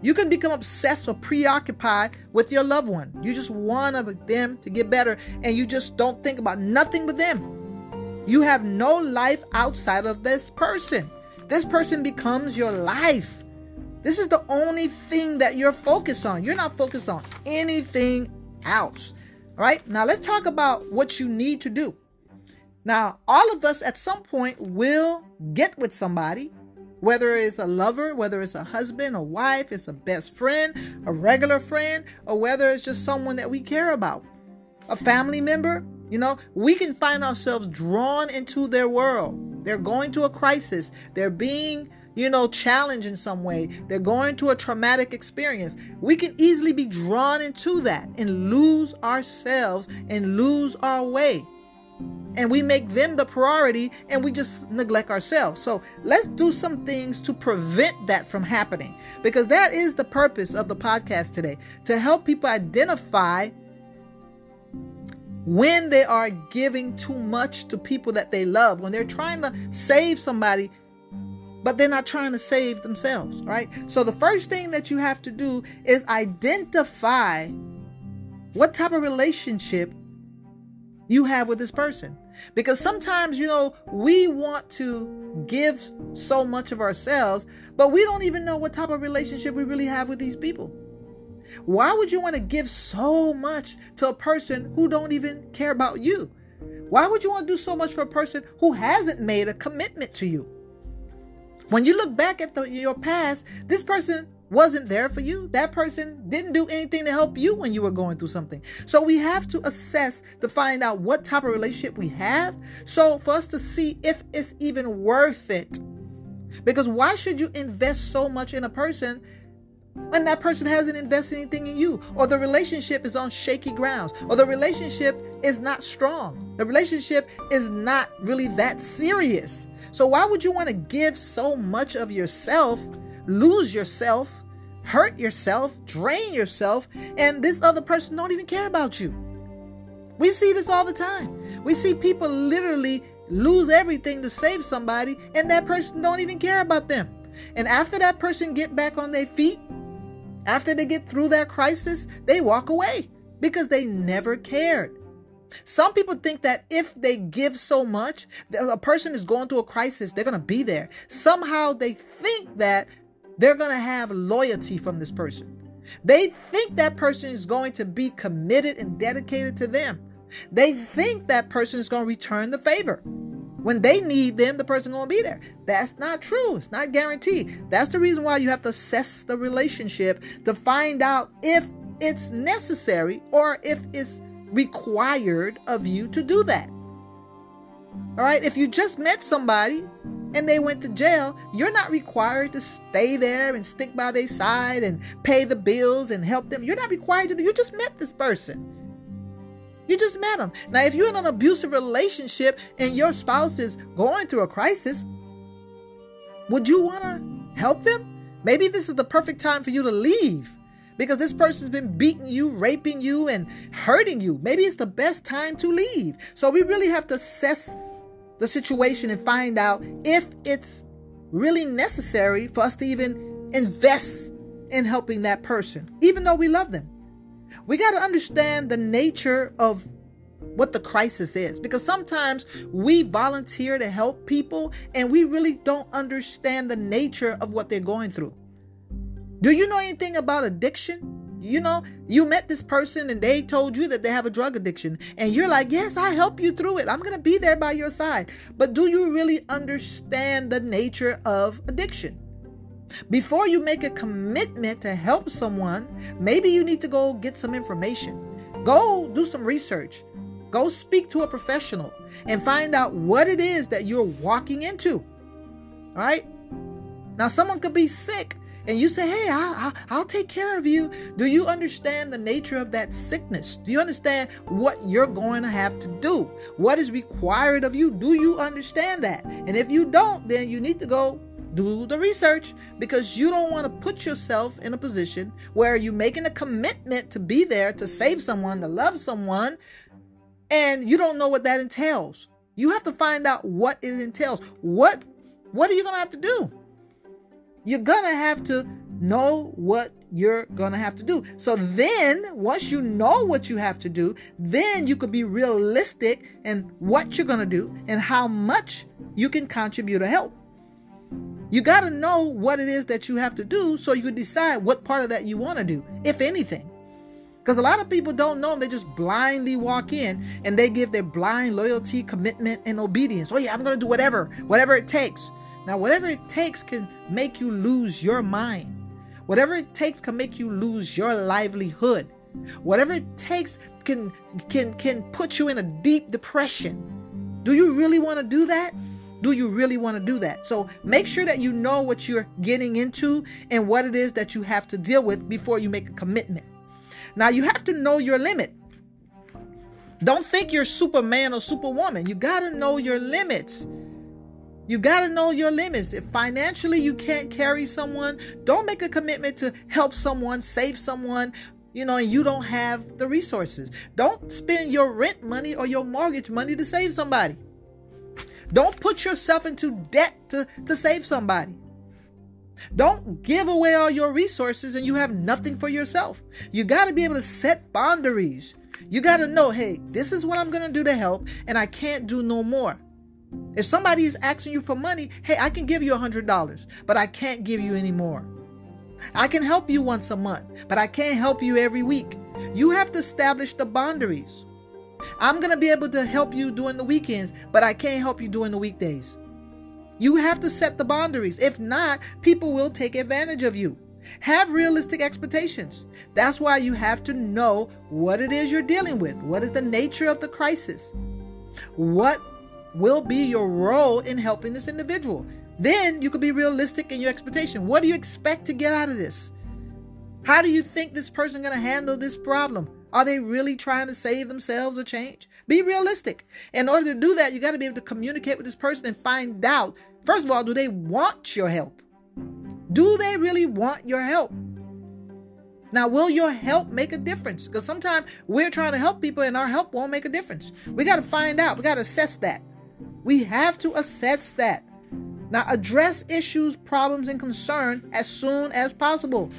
You can become obsessed or preoccupied with your loved one. You just want them to get better and you just don't think about nothing but them. You have no life outside of this person. This person becomes your life. This is the only thing that you're focused on. You're not focused on anything else. All right? Now let's talk about what you need to do. Now, all of us at some point will get with somebody, whether it's a lover, whether it's a husband, a wife, it's a best friend, a regular friend, or whether it's just someone that we care about, a family member, you know, we can find ourselves drawn into their world. They're going to a crisis. They're being, you know, challenged in some way. They're going to a traumatic experience. We can easily be drawn into that and lose ourselves and lose our way. And we make them the priority and we just neglect ourselves. So let's do some things to prevent that from happening because that is the purpose of the podcast today to help people identify when they are giving too much to people that they love, when they're trying to save somebody, but they're not trying to save themselves, right? So the first thing that you have to do is identify what type of relationship you have with this person. Because sometimes, you know, we want to give so much of ourselves, but we don't even know what type of relationship we really have with these people. Why would you want to give so much to a person who don't even care about you? Why would you want to do so much for a person who hasn't made a commitment to you? When you look back at the, your past, this person wasn't there for you. That person didn't do anything to help you when you were going through something. So we have to assess to find out what type of relationship we have. So for us to see if it's even worth it. Because why should you invest so much in a person when that person hasn't invested anything in you, or the relationship is on shaky grounds, or the relationship is not strong. The relationship is not really that serious. So, why would you want to give so much of yourself, lose yourself, hurt yourself, drain yourself, and this other person don't even care about you? We see this all the time. We see people literally lose everything to save somebody, and that person don't even care about them. And after that person get back on their feet, after they get through that crisis, they walk away because they never cared. Some people think that if they give so much, a person is going through a crisis, they're going to be there. Somehow they think that they're going to have loyalty from this person. They think that person is going to be committed and dedicated to them. They think that person is going to return the favor. When they need them, the person to be there. That's not true. It's not guaranteed. That's the reason why you have to assess the relationship to find out if it's necessary or if it's required of you to do that. All right, if you just met somebody and they went to jail, you're not required to stay there and stick by their side and pay the bills and help them. You're not required to do. You just met this person. You just met them. Now, if you're in an abusive relationship and your spouse is going through a crisis, would you want to help them? Maybe this is the perfect time for you to leave because this person's been beating you, raping you, and hurting you. Maybe it's the best time to leave. So we really have to assess the situation and find out if it's really necessary for us to even invest in helping that person, even though we love them. We got to understand the nature of what the crisis is because sometimes we volunteer to help people and we really don't understand the nature of what they're going through. Do you know anything about addiction? You know, you met this person and they told you that they have a drug addiction, and you're like, Yes, I help you through it. I'm going to be there by your side. But do you really understand the nature of addiction? Before you make a commitment to help someone, maybe you need to go get some information. Go do some research. Go speak to a professional and find out what it is that you're walking into. All right? Now, someone could be sick and you say, Hey, I, will take care of you. Do you understand the nature of that sickness? Do you understand what you're going to have to do? What is required of you? Do you understand that? And if you don't, then you need to go do the research because you don't want to put yourself in a position where you're making a commitment to be there to save someone, to love someone, and you don't know what that entails. You have to find out what it entails. What what are you going to have to do? You're going to have to know what you're going to have to do. So then, once you know what you have to do, then you could be realistic in what you're going to do and how much you can contribute or help. You got to know what it is that you have to do so you can decide what part of that you want to do, if anything. Because a lot of people don't know, they just blindly walk in and they give their blind loyalty, commitment, and obedience. Oh, yeah, I'm going to do whatever, whatever it takes. Now, whatever it takes can make you lose your mind. Whatever it takes can make you lose your livelihood. Whatever it takes can can can put you in a deep depression. Do you really want to do that? Do you really want to do that? So make sure that you know what you're getting into and what it is that you have to deal with before you make a commitment. Now you have to know your limit. Don't think you're Superman or Superwoman. You got to know your limits. You got to know your limits. If financially you can't carry someone, don't make a commitment to help someone, save someone, you know, and you don't have the resources. Don't spend your rent money or your mortgage money to save somebody. Don't put yourself into debt to, to save somebody. Don't give away all your resources and you have nothing for yourself. You got to be able to set boundaries. You got to know, hey, this is what I'm going to do to help, and I can't do no more. If somebody is asking you for money, hey, I can give you a $100, but I can't give you any more. I can help you once a month, but I can't help you every week. You have to establish the boundaries. I'm going to be able to help you during the weekends, but I can't help you during the weekdays. You have to set the boundaries. If not, people will take advantage of you. Have realistic expectations. That's why you have to know what it is you're dealing with. What is the nature of the crisis? What will be your role in helping this individual. Then you can be realistic in your expectation. What do you expect to get out of this? How do you think this person going to handle this problem? Are they really trying to save themselves or change? Be realistic. In order to do that, you got to be able to communicate with this person and find out first of all, do they want your help? Do they really want your help? Now, will your help make a difference? Because sometimes we're trying to help people and our help won't make a difference. We got to find out. We got to assess that. We have to assess that. Now, address issues, problems, and concern as soon as possible.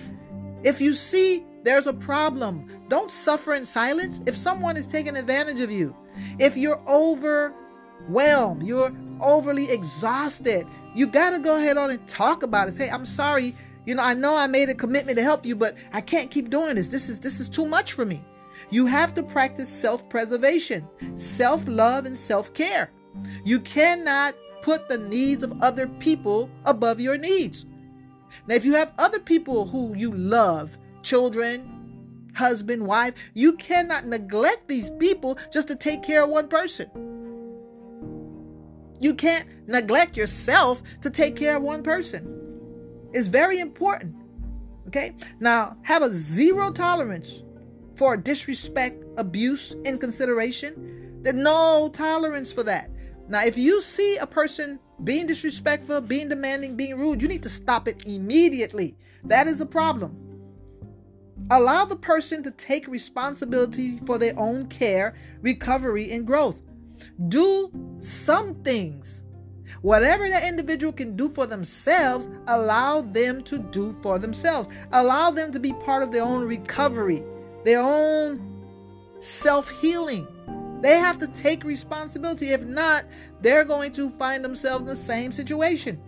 If you see there's a problem, don't suffer in silence. If someone is taking advantage of you, if you're overwhelmed, you're overly exhausted, you got to go ahead on and talk about it. Say, I'm sorry. You know, I know I made a commitment to help you, but I can't keep doing this. This is this is too much for me. You have to practice self-preservation, self-love, and self-care. You cannot put the needs of other people above your needs. Now, if you have other people who you love, children, husband, wife, you cannot neglect these people just to take care of one person. You can't neglect yourself to take care of one person. It's very important. Okay? Now, have a zero tolerance for disrespect, abuse, inconsideration. There's no tolerance for that. Now, if you see a person being disrespectful, being demanding, being rude, you need to stop it immediately. That is a problem. Allow the person to take responsibility for their own care, recovery, and growth. Do some things. Whatever that individual can do for themselves, allow them to do for themselves. Allow them to be part of their own recovery, their own self healing. They have to take responsibility. If not, they're going to find themselves in the same situation.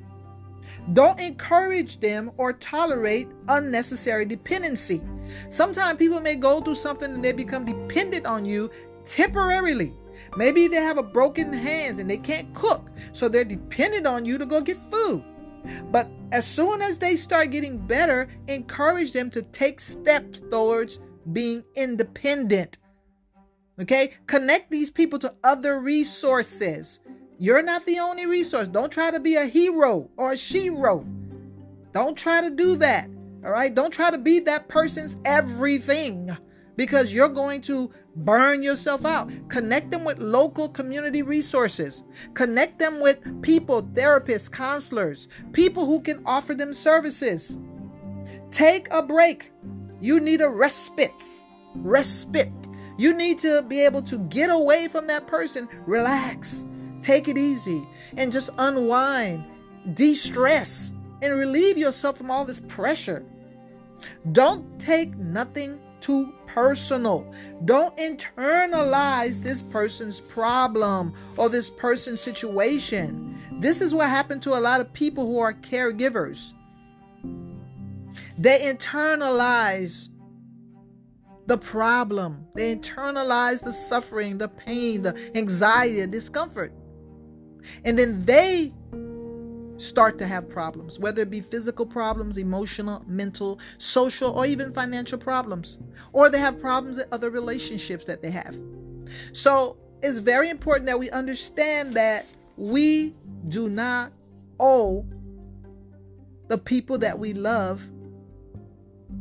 Don't encourage them or tolerate unnecessary dependency. Sometimes people may go through something and they become dependent on you temporarily. Maybe they have a broken hands and they can't cook, so they're dependent on you to go get food. But as soon as they start getting better, encourage them to take steps towards being independent. Okay? Connect these people to other resources. You're not the only resource. Don't try to be a hero or a shero. Don't try to do that. All right? Don't try to be that person's everything because you're going to burn yourself out. Connect them with local community resources. Connect them with people, therapists, counselors, people who can offer them services. Take a break. You need a respite. Respite. You need to be able to get away from that person, relax, take it easy, and just unwind, de stress, and relieve yourself from all this pressure. Don't take nothing too personal. Don't internalize this person's problem or this person's situation. This is what happened to a lot of people who are caregivers. They internalize the problem, they internalize the suffering, the pain, the anxiety, the discomfort. And then they start to have problems, whether it be physical problems, emotional, mental, social, or even financial problems, or they have problems in other relationships that they have. So it's very important that we understand that we do not owe the people that we love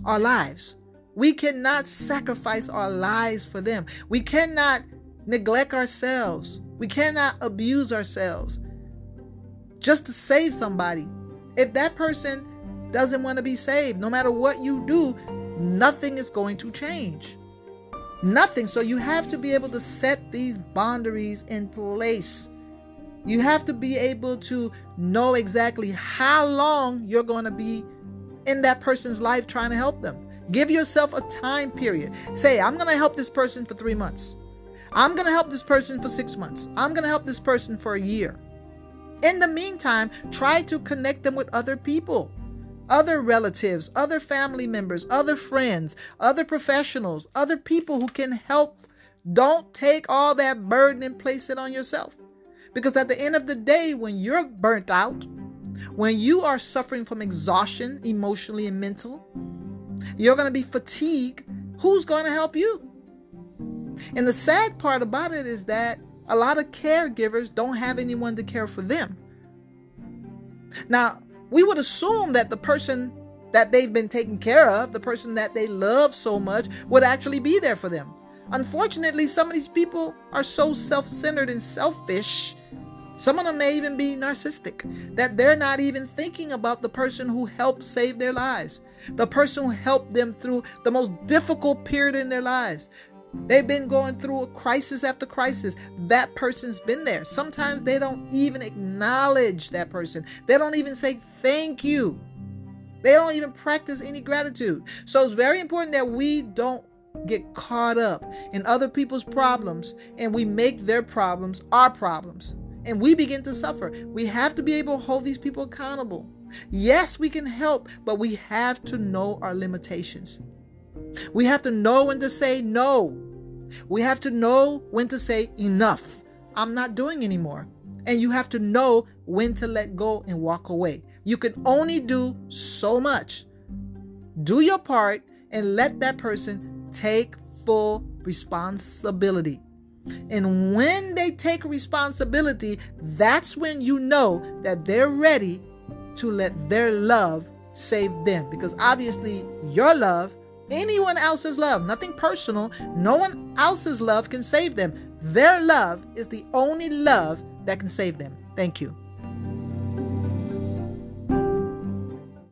our lives. We cannot sacrifice our lives for them. We cannot neglect ourselves. We cannot abuse ourselves just to save somebody. If that person doesn't want to be saved, no matter what you do, nothing is going to change. Nothing. So you have to be able to set these boundaries in place. You have to be able to know exactly how long you're going to be in that person's life trying to help them. Give yourself a time period. Say, I'm going to help this person for three months. I'm going to help this person for six months. I'm going to help this person for a year. In the meantime, try to connect them with other people, other relatives, other family members, other friends, other professionals, other people who can help. Don't take all that burden and place it on yourself. Because at the end of the day, when you're burnt out, when you are suffering from exhaustion emotionally and mental, you're going to be fatigued. Who's going to help you? And the sad part about it is that a lot of caregivers don't have anyone to care for them. Now, we would assume that the person that they've been taking care of, the person that they love so much, would actually be there for them. Unfortunately, some of these people are so self centered and selfish. Some of them may even be narcissistic, that they're not even thinking about the person who helped save their lives, the person who helped them through the most difficult period in their lives, They've been going through a crisis after crisis. That person's been there. Sometimes they don't even acknowledge that person. They don't even say thank you. They don't even practice any gratitude. So it's very important that we don't get caught up in other people's problems and we make their problems our problems. And we begin to suffer. We have to be able to hold these people accountable. Yes, we can help, but we have to know our limitations. We have to know when to say no. We have to know when to say enough. I'm not doing anymore. And you have to know when to let go and walk away. You can only do so much. Do your part and let that person take full responsibility. And when they take responsibility, that's when you know that they're ready to let their love save them. Because obviously, your love, anyone else's love, nothing personal, no one else's love can save them. Their love is the only love that can save them. Thank you.